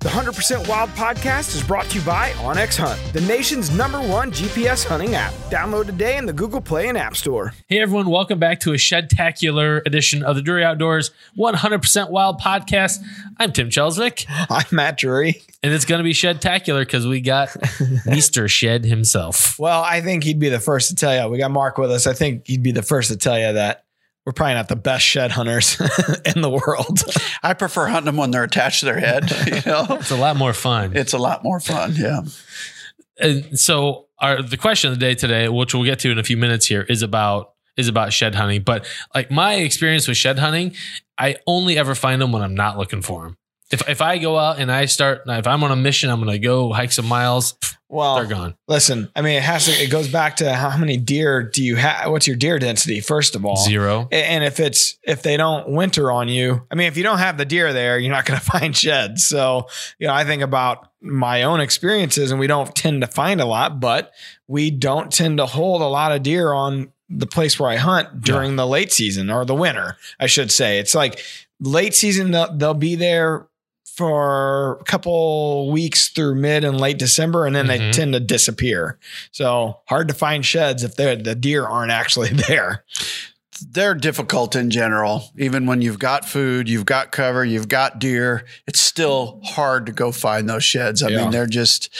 The 100% Wild podcast is brought to you by OnX Hunt, the nation's number one GPS hunting app. Download today in the Google Play and App Store. Hey everyone, welcome back to a Shedtacular edition of the Drury Outdoors 100% Wild podcast. I'm Tim Chelswick, I'm Matt Drury. and it's going to be Shedtacular because we got Mr. Shed himself. Well, I think he'd be the first to tell you. We got Mark with us. I think he'd be the first to tell you that we're probably not the best shed hunters in the world. I prefer hunting them when they're attached to their head. You know, It's a lot more fun. it's a lot more fun. Yeah. And so our the question of the day today, which we'll get to in a few minutes here, is about is about shed hunting. But like my experience with shed hunting, I only ever find them when I'm not looking for them. If if I go out and I start, if I'm on a mission, I'm going to go hike some miles. Well, They're gone. listen, I mean, it has to, it goes back to how many deer do you have? What's your deer density, first of all? Zero. And if it's if they don't winter on you, I mean, if you don't have the deer there, you're not going to find sheds. So, you know, I think about my own experiences, and we don't tend to find a lot, but we don't tend to hold a lot of deer on the place where I hunt during the late season or the winter, I should say. It's like late season; they'll, they'll be there for a couple weeks through mid and late December, and then they Mhm. tend to disappear. So hard to find sheds if the deer aren't actually there. They're difficult in general. Even when you've got food, you've got cover, you've got deer, it's still hard to go find those sheds. I Yeah. mean, they're just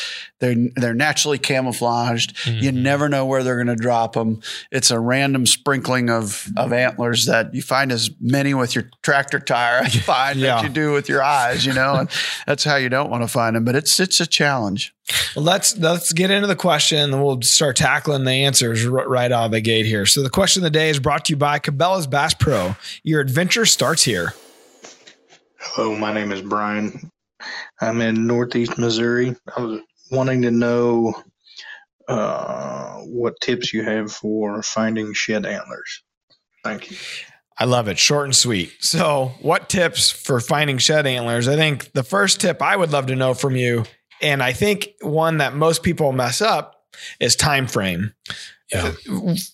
they're they're naturally camouflaged. You Mhm. never know where they're going to drop them. It's a random sprinkling of of antlers that you find as many with your tractor tire as you find Yeah. that you do with your eyes. You know, and that's how you don't want to find them. But it's it's a challenge. Well, let's let's get into the question, and we'll start tackling the answers r- right out of the gate here. So, the question of the day is brought to you by Cabela's Bass Pro. Your adventure starts here. Hello, my name is Brian. I'm in Northeast Missouri. I was wanting to know uh, what tips you have for finding shed antlers. Thank you. I love it, short and sweet. So, what tips for finding shed antlers? I think the first tip I would love to know from you, and I think one that most people mess up is time frame. Yeah.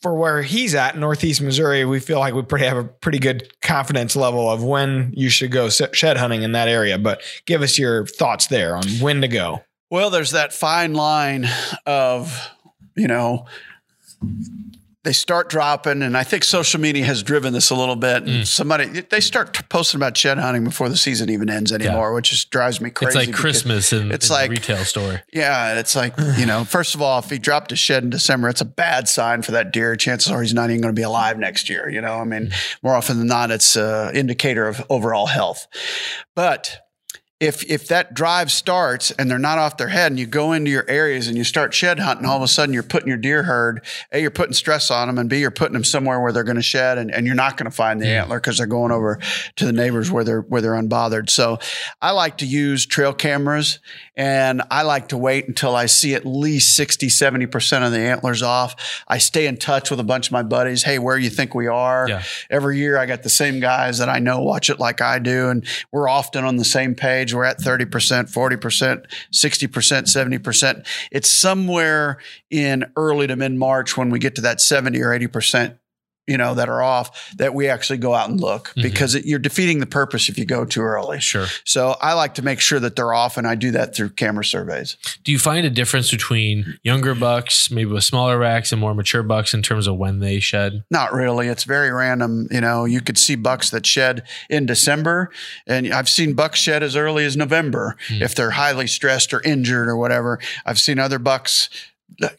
For where he's at, Northeast Missouri, we feel like we pretty have a pretty good confidence level of when you should go shed hunting in that area. But give us your thoughts there on when to go. Well, there's that fine line of, you know, they start dropping, and I think social media has driven this a little bit. And Mm. somebody they start posting about shed hunting before the season even ends anymore, which just drives me crazy. It's like Christmas in, it's in like- retail store. Yeah, it's like you know. First of all, if he dropped a shed in December, it's a bad sign for that deer. Chances are he's not even going to be alive next year. You know, I mean, more often than not, it's an indicator of overall health. But if if that drive starts and they're not off their head, and you go into your areas and you start shed hunting, all of a sudden you're putting your deer herd. A, you're putting stress on them, and B, you're putting them somewhere where they're going to shed, and, and you're not going to find the antler because they're going over to the neighbors where they're where they're unbothered. So, I like to use trail cameras, and I like to wait until I see at least 60, 70 percent of the antlers off. I stay in touch with a bunch of my buddies. Hey, where do you think we are? Yeah. every year I got the same guys that I know watch it like I do. And we're often on the same page. We're at 30%, 40%, 60%, 70%. It's somewhere in early to mid March when we get to that 70 or 80%. You know, that are off that we actually go out and look Mhm. because it, you're defeating the purpose if you go too early. Sure. So I like to make sure that they're off, and I do that through camera surveys. Do you find a difference between younger bucks, maybe with smaller racks, and more mature bucks in terms of when they shed? Not really. It's very random. You know, you could see bucks that shed in December, and I've seen bucks shed as early as November Hmm. if they're highly stressed or injured or whatever. I've seen other bucks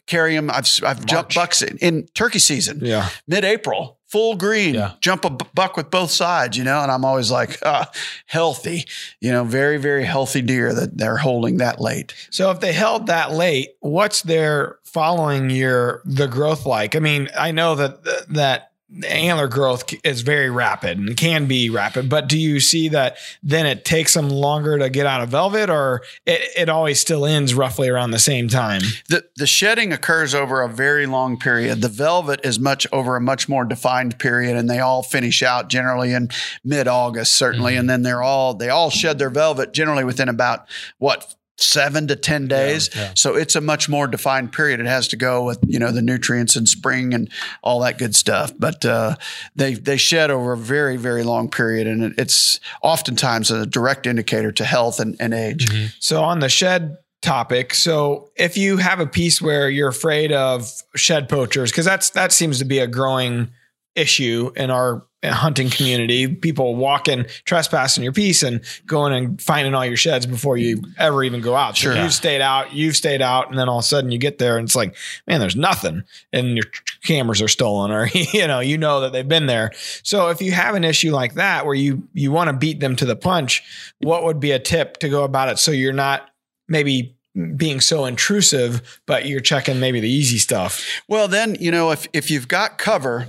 carry them. I've I've jumped bucks in, in turkey season, Yeah. mid-April, full green, Yeah. jump a buck with both sides. You know, and I'm always like, ah, healthy. You know, very very healthy deer that they're holding that late. So if they held that late, what's their following year the growth like? I mean, I know that that antler growth is very rapid and can be rapid, but do you see that then it takes them longer to get out of velvet or it, it always still ends roughly around the same time? The, the shedding occurs over a very long period. The velvet is much over a much more defined period, and they all finish out generally in mid August, certainly. Mm-hmm. And then they're all they all shed their velvet generally within about what seven to 10 days. yeah. So it's a much more defined period. It has to go with, you know, the nutrients in spring and all that good stuff. But uh, they, they shed over a very, very long period. And it's oftentimes a direct indicator to health and, and age. So on the shed topic, so if you have a piece where you're afraid of shed poachers, because that's that seems to be a growing issue in our hunting community, people walking, trespassing your piece and going and finding all your sheds before you ever even go out. So Sure. you've stayed out, you've stayed out, and then all of a sudden you get there and it's like, man, there's nothing, and your cameras are stolen, or you know, you know that they've been there. So if you have an issue like that where you you want to beat them to the punch, what would be a tip to go about it so you're not maybe being so intrusive, but you're checking maybe the easy stuff. Well, then, you know, if, if you've got cover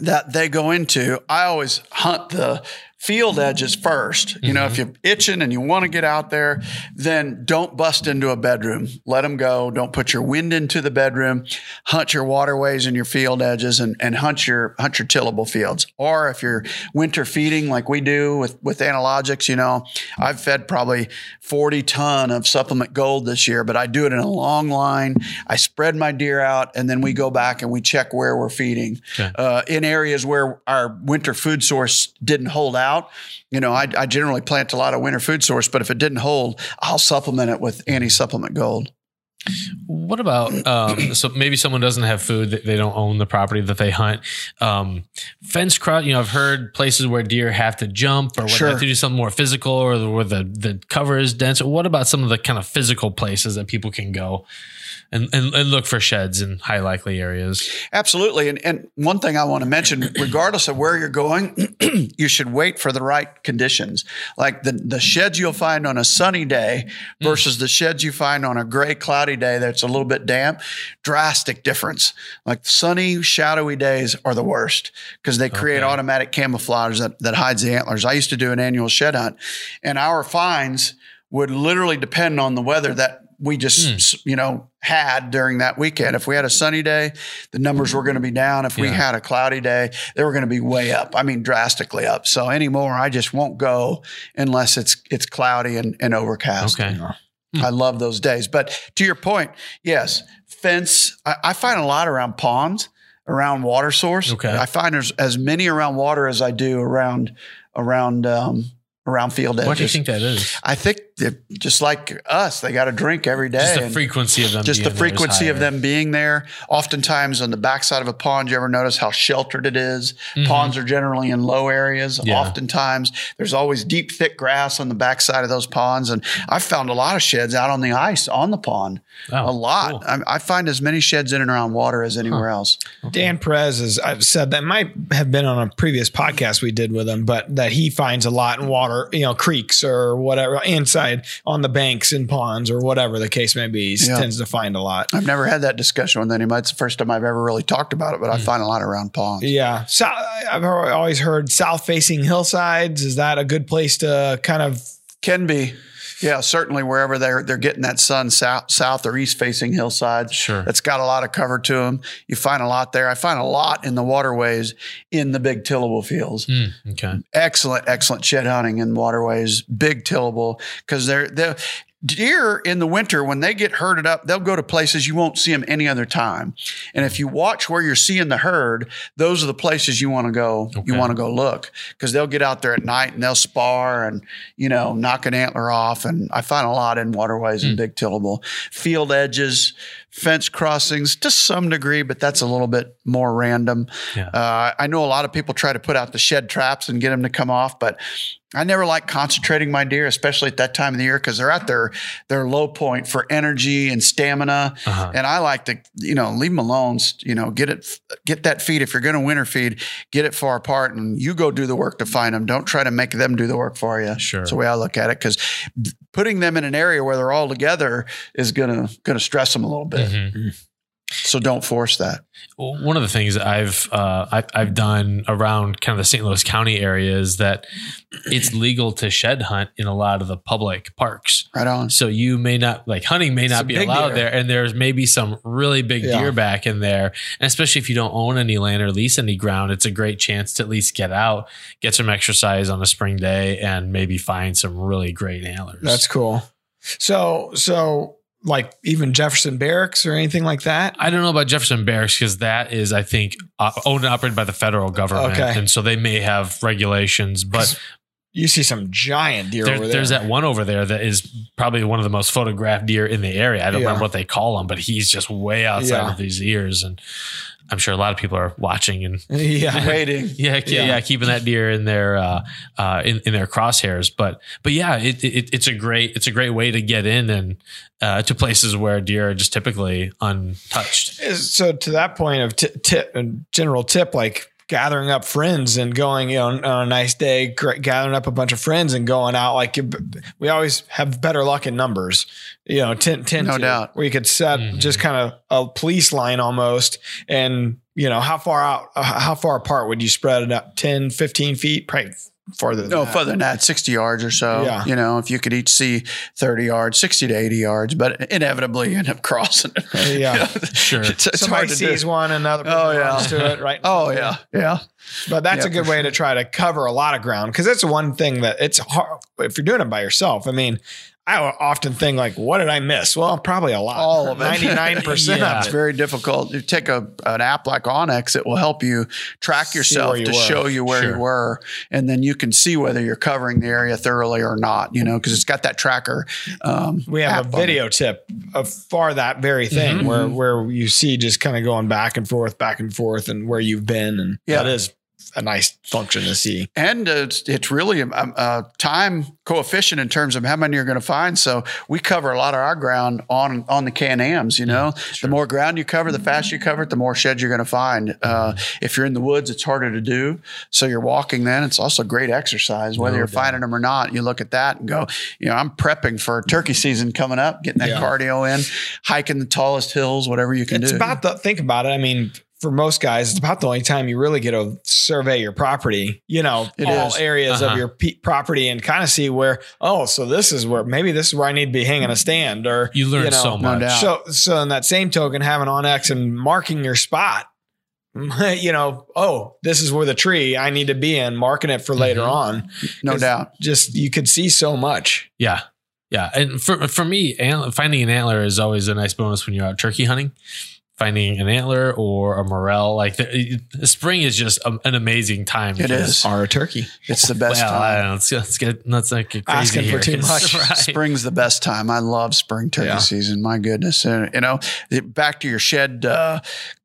that they go into, I always hunt the field edges first. You know, if you're itching and you want to get out there, then don't bust into a bedroom. Let them go. Don't put your wind into the bedroom. Hunt your waterways and your field edges and, and hunt your hunt your tillable fields. Or if you're winter feeding like we do with, with analogics, you know, I've fed probably 40 ton of supplement gold this year, but I do it in a long line. I spread my deer out and then we go back and we check where we're feeding. Okay. Uh, in areas where our winter food source didn't hold out, you know, I, I generally plant a lot of winter food source, but if it didn't hold, I'll supplement it with anti supplement gold. What about um, so maybe someone doesn't have food, they- they don't own the property that they hunt. Um, fence cross, you know, I've heard places where deer have to jump or where they Sure. have to do something more physical or where the, the cover is dense. What about some of the kind of physical places that people can go and, and, and look for sheds in high likely areas? Absolutely. And, and one thing I want to mention, regardless of where you're going, you should wait for the right conditions. Like the, the sheds you'll find on a sunny day mm. versus the sheds you find on a gray, cloudy day that's a little bit damp, drastic difference. Like sunny, shadowy days are the worst because they create Okay. automatic camouflage that, that hides the antlers. I used to do an annual shed hunt, and our finds would literally depend on the weather that we just you know had during that weekend. If we had a sunny day, the numbers were going to be down. If we had a cloudy day, they were going to be way up. I mean, drastically up. So anymore, I just won't go unless it's it's cloudy and, and overcast. Okay. I love those days. But to your point, yes, fence. I, I find a lot around ponds, around water source. Okay. I find there's as many around water as I do around around um, around field edges. What do you think that is? I think just like us, they got to drink every day. Just the frequency of them. just the being there is frequency of them being there. Oftentimes on the backside of a pond, you ever notice how sheltered it is? Mhm. Ponds are generally in low areas. Yeah. Oftentimes there's always deep, thick grass on the backside of those ponds. And I've found a lot of sheds out on the ice on the pond. Oh, a lot. cool. I, I find as many sheds in and around water as anywhere else. Dan Perez has I've said that might have been on a previous podcast we did with him, but that he finds a lot in water, you know, creeks or whatever, inside on the banks and ponds or whatever the case may be. He Yeah. tends to find a lot. I've never had that discussion with anybody. It's the first time I've ever really talked about it, but I Hmm. find a lot around ponds. Yeah. So I've always heard south facing hillsides. Is that a good place to kind of Can be. Yeah, certainly wherever they're they're getting that sun south, south or east facing hillside. Sure. That's got a lot of cover to them. You find a lot there. I find a lot in the waterways in the big tillable fields. Mm, okay. Excellent, excellent shed hunting in waterways, big tillable because they're they're deer in the winter when they get herded up they'll go to places you won't see them any other time. And if you watch where you're seeing the herd those are the places you want to go you want to go look. Because they'll get out there at night and they'll spar and you know knock an antler off. And i find a lot in waterways and hmm. big tillable. Field edges fence crossings to some degree but that's a little bit more random Yeah. uh, i know a lot of people try to put out the shed traps and get them to come off but I never like concentrating my deer, especially at that time of the year, because they're at their their low point for energy and stamina. Uh-huh. And I like to, you know, leave them alone. You know, get it, get that feed. If you're going to winter feed, get it far apart, and you go do the work to find them. Don't try to make them do the work for you. Sure. That's the way I look at it, because putting them in an area where they're all together is gonna gonna stress them a little bit. Mhm. So don't force that. Well, one of the things I've uh, I, I've done around kind of the St. Louis County area is that it's legal to shed hunt in a lot of the public parks. Right on. So you may not like hunting may not be big allowed deer. there, and there's maybe some really big Yeah. deer back in there. And especially if you don't own any land or lease any ground, it's a great chance to at least get out, get some exercise on a spring day, and maybe find some really great antlers. that's cool. So so like even Jefferson Barracks or anything like that. I don't know about Jefferson Barracks because that is, I think, uh, owned and operated by the federal government, Okay. and so they may have regulations. But You see some giant deer there, over there. there's that one over there that is probably one of the most photographed deer in the area. I don't Yeah. remember what they call him, but he's just way outside Yeah. of these ears, and I'm sure a lot of people are watching and yeah. Waiting. yeah, yeah, Yeah. keeping that deer in their uh, uh, in, in their crosshairs. But but yeah, it, it it's a great it's a great way to get in and uh, to places where deer are just typically untouched. So to that point of t- tip and general tip, like gathering up friends and going, you know, on a nice day, gathering up a bunch of friends and going out. Like we always have better luck in numbers, you know, 10, 10 No to, doubt. where you could set Mhm. just kind of a police line almost. And, you know, how far out, uh, how far apart would you spread it up? 10, 15 feet, probably farther than No, that. further than that, 60 yards or so. Yeah. You know, if you could each see 30 yards, 60 to 80 yards, but inevitably you end up crossing it. Yeah. You know, Sure. It's, it's Somebody hard to sees do. one, another oh, person Oh, yeah. runs to it, right? Oh, yeah. Yeah. But that's Yeah, a good for way to try to cover a lot of ground because that's one thing that it's hard if you're doing it by yourself. I mean, I often think like, what did I miss? Well, probably a lot. All of it. ninety nine percent Yeah. of It's very difficult. You take a an app like OnX, it will help you track yourself you to were. show you where Sure. you were, and then you can see whether you're covering the area thoroughly or not. You know, because it's got that tracker. Um, We have a video tip of for that very thing Mhm. where where you see just kind of going back and forth, back and forth, and where you've been, and Yeah. that is a nice function to see. and it's, it's really a, a time coefficient in terms of how many you're going to find. So we cover a lot of our ground on on the Can Ams. You know, the more ground you cover, the faster you cover it, the more sheds you're going to find. Uh, if you're in the woods, it's harder to do. So you're walking. Then it's also great exercise, whether No you're doubt. finding them or not. You look at that and go, you know, I'm prepping for turkey season coming up, getting that Yeah. cardio in, hiking the tallest hills, whatever you can It's do. about the think about it. I mean, for most guys, it's about the only time you really get to survey your property. You know, It all is. areas Uh-huh. of your pe- property and kind of see where. Oh, so this is where maybe this is where I need to be hanging a stand, or You learn know, so much. doubt. So, so in that same token, having on X and marking your spot, you know, oh, this is where the tree I need to be in, marking it for later Mhm. on. No doubt. Just you could see so much. Yeah. Yeah. And for, for me, finding an antler is always a nice bonus when you're out turkey hunting. Finding an antler or a morel, like the, the spring is just a, an amazing time. It because- is. Or a turkey. It's the best well, I time. don't know. Let's, let's get let's not get crazy Asking for here, too 'cause- much. right. Spring's the best time. I love spring turkey Yeah. season. My goodness. And, you know, back to your shed uh,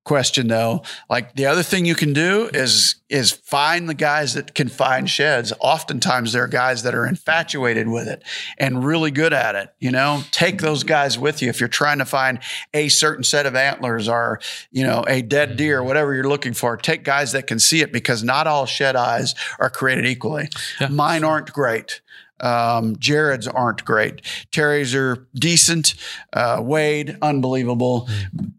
question though, like the other thing you can do is is find the guys that can find sheds. Oftentimes there are guys that are infatuated with it and really good at it. You know, take those guys with you if you're trying to find a certain set of antlers or, you know, a dead deer, whatever you're looking for. Take guys that can see it because not all shed eyes are created equally. Yeah, Mine aren't great. Um, Jared's aren't great. Terry's are decent. Uh, Wade, unbelievable.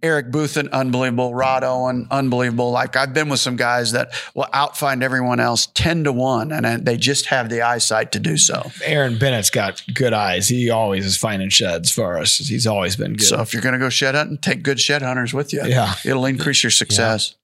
Eric Boothen, unbelievable. Rod Owen, unbelievable. Like I've been with some guys that will outfind everyone else 10 to 1, and they just have the eyesight to do so. Aaron Bennett's got good eyes. He always is finding sheds for us. He's always been good. So if you're going to go shed hunting, take good shed hunters with you. Yeah. It'll increase your success.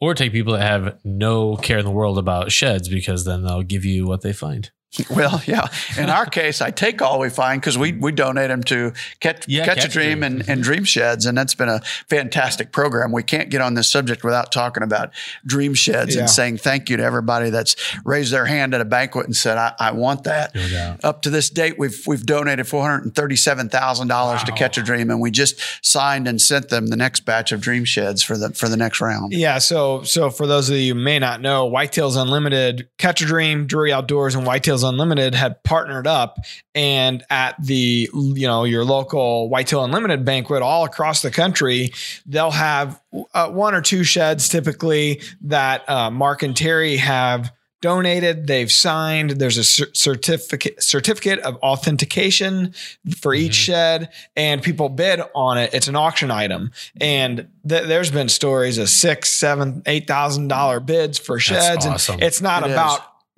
Or take people that have no care in the world about sheds because then they'll give you what they find. Well, yeah. In our case, I take all we find because we we donate them to Catch, Yeah, Catch, Catch a Dream Dream. and, and mm-hmm. Dream Sheds, and that's been a fantastic program. We can't get on this subject without talking about Dream Sheds Yeah. and saying thank you to everybody that's raised their hand at a banquet and said, "I, I want that." No. Up to this date, we've we've donated four hundred and thirty seven thousand dollars to Catch a Dream, and we just signed and sent them the next batch of Dream Sheds for the for the next round. Yeah, so so for those of you who may not know, Whitetails Unlimited, Catch a Dream, Drury Outdoors, and Whitetails Unlimited had partnered up, and at the you know your local Whitetail Unlimited banquet all across the country, they'll have uh, one or two sheds typically that uh, Mark and Terry have donated they've signed there's a certificate certificate of authentication for each Mhm. shed and people bid on it it's an auction item and th- there's been stories of six seven eight thousand dollar bids for sheds awesome. and it's not It is.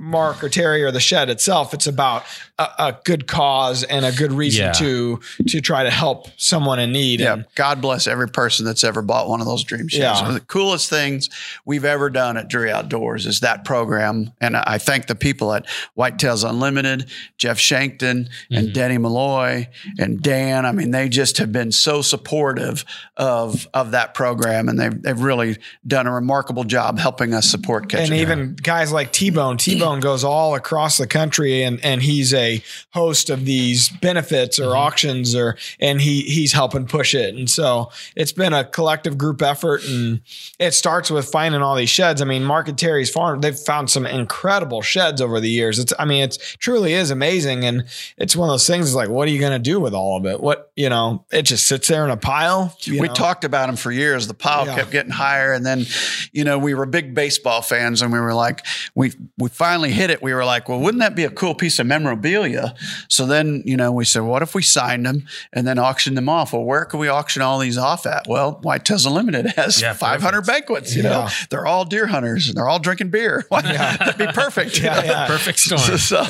About Mark or Terry or the shed itself. It's about a, a good cause and a good reason Yeah. to to try to help someone in need. Yeah, And God bless every person that's ever bought one of those dream sheds. Yeah. One of the coolest things we've ever done at Drury Outdoors is that program. And I thank the people at Whitetails Unlimited, Jeff Shankton, and mm-hmm. Denny Malloy and Dan. I mean, they just have been so supportive of of that program, and they've they've really done a remarkable job helping us support Catch and even guys like T Bone, T-Bone. Goes all across the country and and he's a host of these benefits or mm-hmm. auctions or and he he's helping push it. And so it's been a collective group effort and it starts with finding all these sheds. I mean, Mark and Terry's farm, they've found some incredible sheds over the years. It's I mean, it's truly is amazing and it's one of those things like what are you going to do with all of it? What, you know, it just sits there in a pile. we know? talked about them for years. The pile Yeah. kept getting higher, and then, you know, we were big baseball fans, and we were like, we we finally hit it. We were like, well, wouldn't that be a cool piece of memorabilia? So then, you know, we said, what if we signed them and then auctioned them off? Well, where can we auction all these off at? Well, Whitetails Unlimited has Yeah, 500 banquets. You know, they're all deer hunters, and they're all drinking beer. Why- That'd be perfect. Yeah, yeah. Perfect storm. so,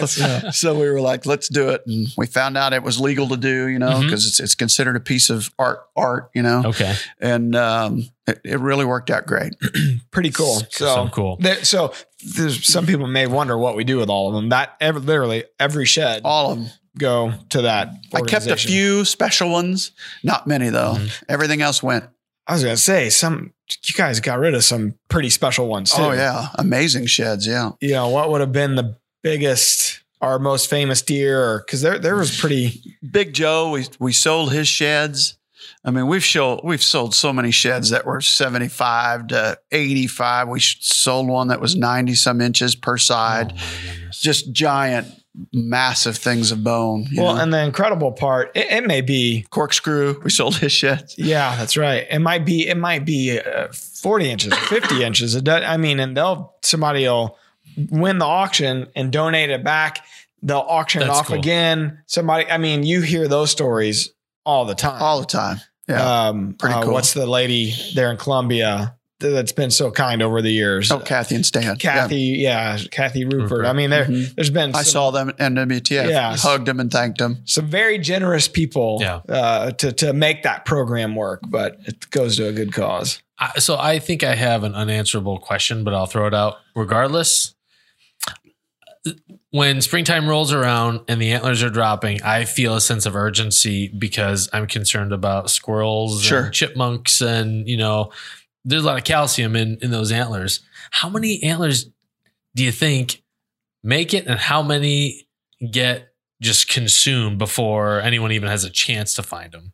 so we were like, let's do it. And we found out it was legal to do, you know, because it's, it's considered a piece of art, art, you know, Okay. and um, it, it really worked out great. pretty cool. So, So cool. there- so there's some people may wonder what we do with all of them. That ever, literally every shed All of them. go to that. I kept a few special ones, not many though. Mm-hmm. Everything else went. I was gonna say some. You guys got rid of some pretty special ones too. Oh yeah, amazing sheds. Yeah. You know what would have been the biggest, our most famous deer, because there there was pretty. Big Joe, we we sold his sheds. I mean, we've sold we've sold so many sheds that were seventy five to eighty five. We sold one that was ninety some inches per side. Just giant, massive things of bone. Well, know. and the incredible part, it, it may be. corkscrew. We sold his sheds. Yeah, that's right. It might be. It might be uh, forty inches, fifty inches. Does, I mean, and they'll somebody will win the auction and donate it back. They'll auction it off cool. again. Somebody. I mean, you hear those stories all the time. all the time. Yeah. Um, Pretty uh, cool. What's the lady there in Columbia th- that's been so kind over the years? oh, Kathy and Stan. Kathy, yeah, Kathy Rupert. Rupert. I mean, there, Mhm. there's been I saw them at NWTF. Yeah. Hugged them and thanked them. some very generous people Yeah. uh, to to make that program work, but it goes to a good cause. I- so I think I have an unanswerable question, but I'll throw it out regardless. When springtime rolls around and the antlers are dropping, I feel a sense of urgency because I'm concerned about squirrels Sure. and chipmunks and you know there's a lot of calcium in in those antlers. How many antlers do you think make it and how many get just consumed before anyone even has a chance to find them?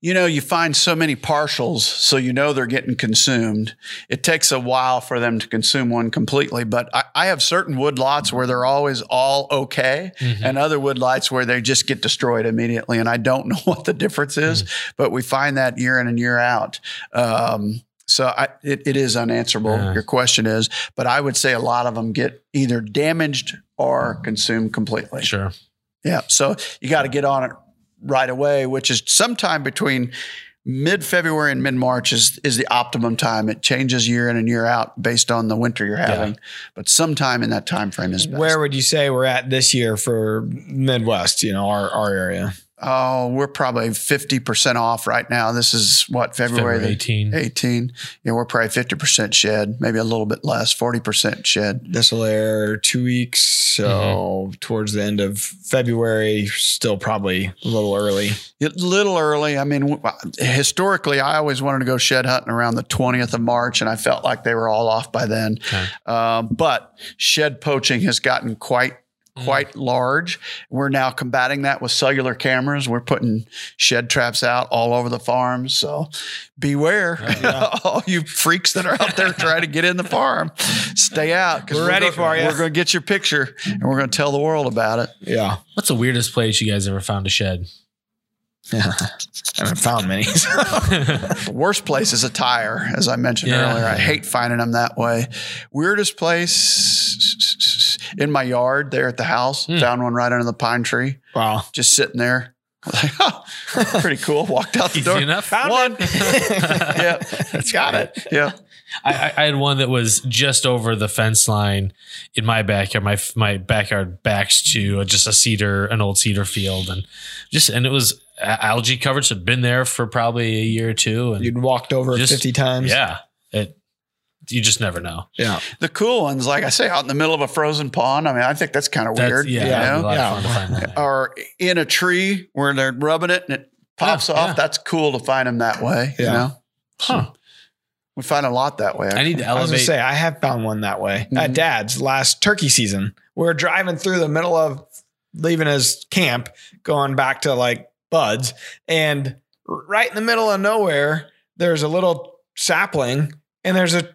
You know, you find so many partials, so you know they're getting consumed. It takes a while for them to consume one completely, but I, I have certain wood lots where they're always all okay, Mhm. and other wood lots where they just get destroyed immediately. And I don't know what the difference is, but we find that year in and year out. Um, so I, it, it is unanswerable. Yeah. Your question is, but I would say a lot of them get either damaged or consumed completely. Sure. Yeah. So you got to get on it right away, which is sometime between mid February and mid March is is the optimum time. It changes year in and year out based on the winter you're having, but sometime in that time frame is best. Where would you say we're at this year for Midwest? You know, our our area. Oh, we're probably fifty percent off right now. This is what February, February 18. 18. Yeah, we're probably fifty percent shed, maybe a little bit less, forty percent shed. This will air two weeks, so Mm-hmm. towards the end of February, still probably a little early. A little early. I mean, historically, I always wanted to go shed hunting around the 20th of March, and I felt like they were all off by then. Okay. Um, but shed poaching has gotten quite quite mm. large. We're now combating that with cellular cameras. We're putting shed traps out all over the farms. So beware, all you freaks that are out there trying to get in the farm. Stay out. 'cause We're ready gonna- for ya. We're going to get your picture, and we're going to tell the world about it. Yeah, What's the weirdest place you guys ever found a shed? yeah. I haven't found many. The worst place is a tire, as I mentioned Yeah. earlier. I hate finding them that way. Weirdest place in my yard there at the house. Hmm. Found one right under the pine tree, wow. just sitting there. Like, oh, pretty cool. Walked out the Easy door. enough. Found One. it. yeah, That's got it. yeah. I, I I had one that was just over the fence line in my backyard. My my backyard backs to just a cedar, an old cedar field, and just and it was a- algae coverage had been there for probably a year or two, and You'd walked over it Just- 50 times. yeah, it you just never know. Yeah. The cool ones, like I say, out in the middle of a frozen pond. I mean, I think that's kind of weird. yeah, you that'd know? Yeah. of fun to find that. Or in a tree where they're rubbing it and it pops Yeah, off. yeah. That's cool to find them that way. You Yeah. know, Huh. we find a lot that way. I need to I was gonna elevate. say I have found one that way at Mhm. Dad's last turkey season. We are driving through the middle of leaving his camp, going back to like Buds, and right in the middle of nowhere, there's a little sapling, and there's a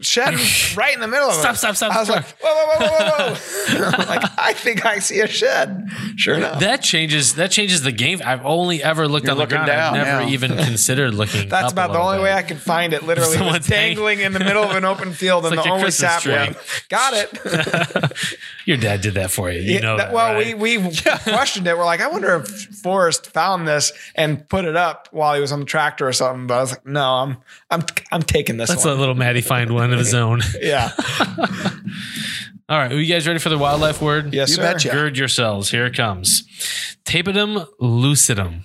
shed right in the middle of Stop! it. Stop! Stop! stop. I was stop. like, whoa, whoa, whoa, whoa, whoa! I'm like, I think I see a shed. Sure enough. that changes. That changes the game. I've only ever looked You're on the looking ground. down, I've never yeah. even considered looking. That's up a about the only bit. way I could find it. Literally, Someone's was dangling in the middle of an open field It's and like the only sapling. Got it. Your dad did that for you. You Yeah, know that- that, well, right? we we questioned it. We're like, I wonder if Forrest found this and put it up while he was on the tractor or something. But I was like, no, I'm I'm I'm taking this Let's one. let little Maddie find one of his own. yeah. All right, are you guys ready for the wildlife word? Yes, You sir. betcha. Gird yourselves. Here it comes. Tapetum lucidum.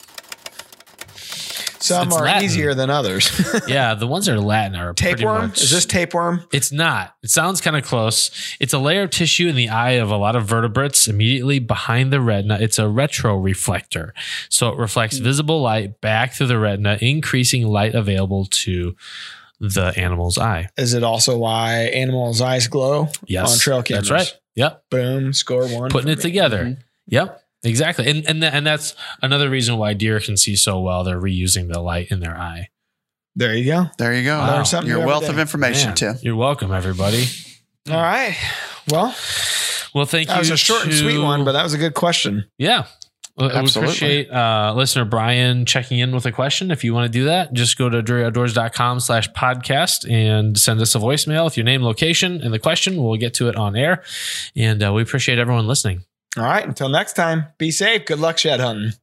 Some It's are Latin. easier than others. Yeah, the ones that are Latin are pretty tapeworm? much. Is this tapeworm? It's not. It sounds kind of close. It's a layer of tissue in the eye of a lot of vertebrates immediately behind the retina. It's a retroreflector. So it reflects hmm. visible light back through the retina, increasing light available to the animal's eye. Is it also why animals' eyes glow? Yes. On trail cameras. That's right. Yep. Boom, score one. Putting it me. together. Mm-hmm. Yep. Exactly. And and th- and that's another reason why deer can see so well. They're reusing the light in their eye. There you go. There you go. Wow. Learn something Your wealth day. of information, Man, Tim. You're welcome, everybody. All right. Well, Well, thank that you. was a short and sweet one, but that was a good question. Yeah. Well, We appreciate uh, listener Brian checking in with a question. If you want to do that, just go to druryoutdoors.com slash podcast and send us a voicemail with your name, location, and the question. We'll get to it on air. And uh, we appreciate everyone listening. All right. Until next time, be safe. Good luck shed hunting.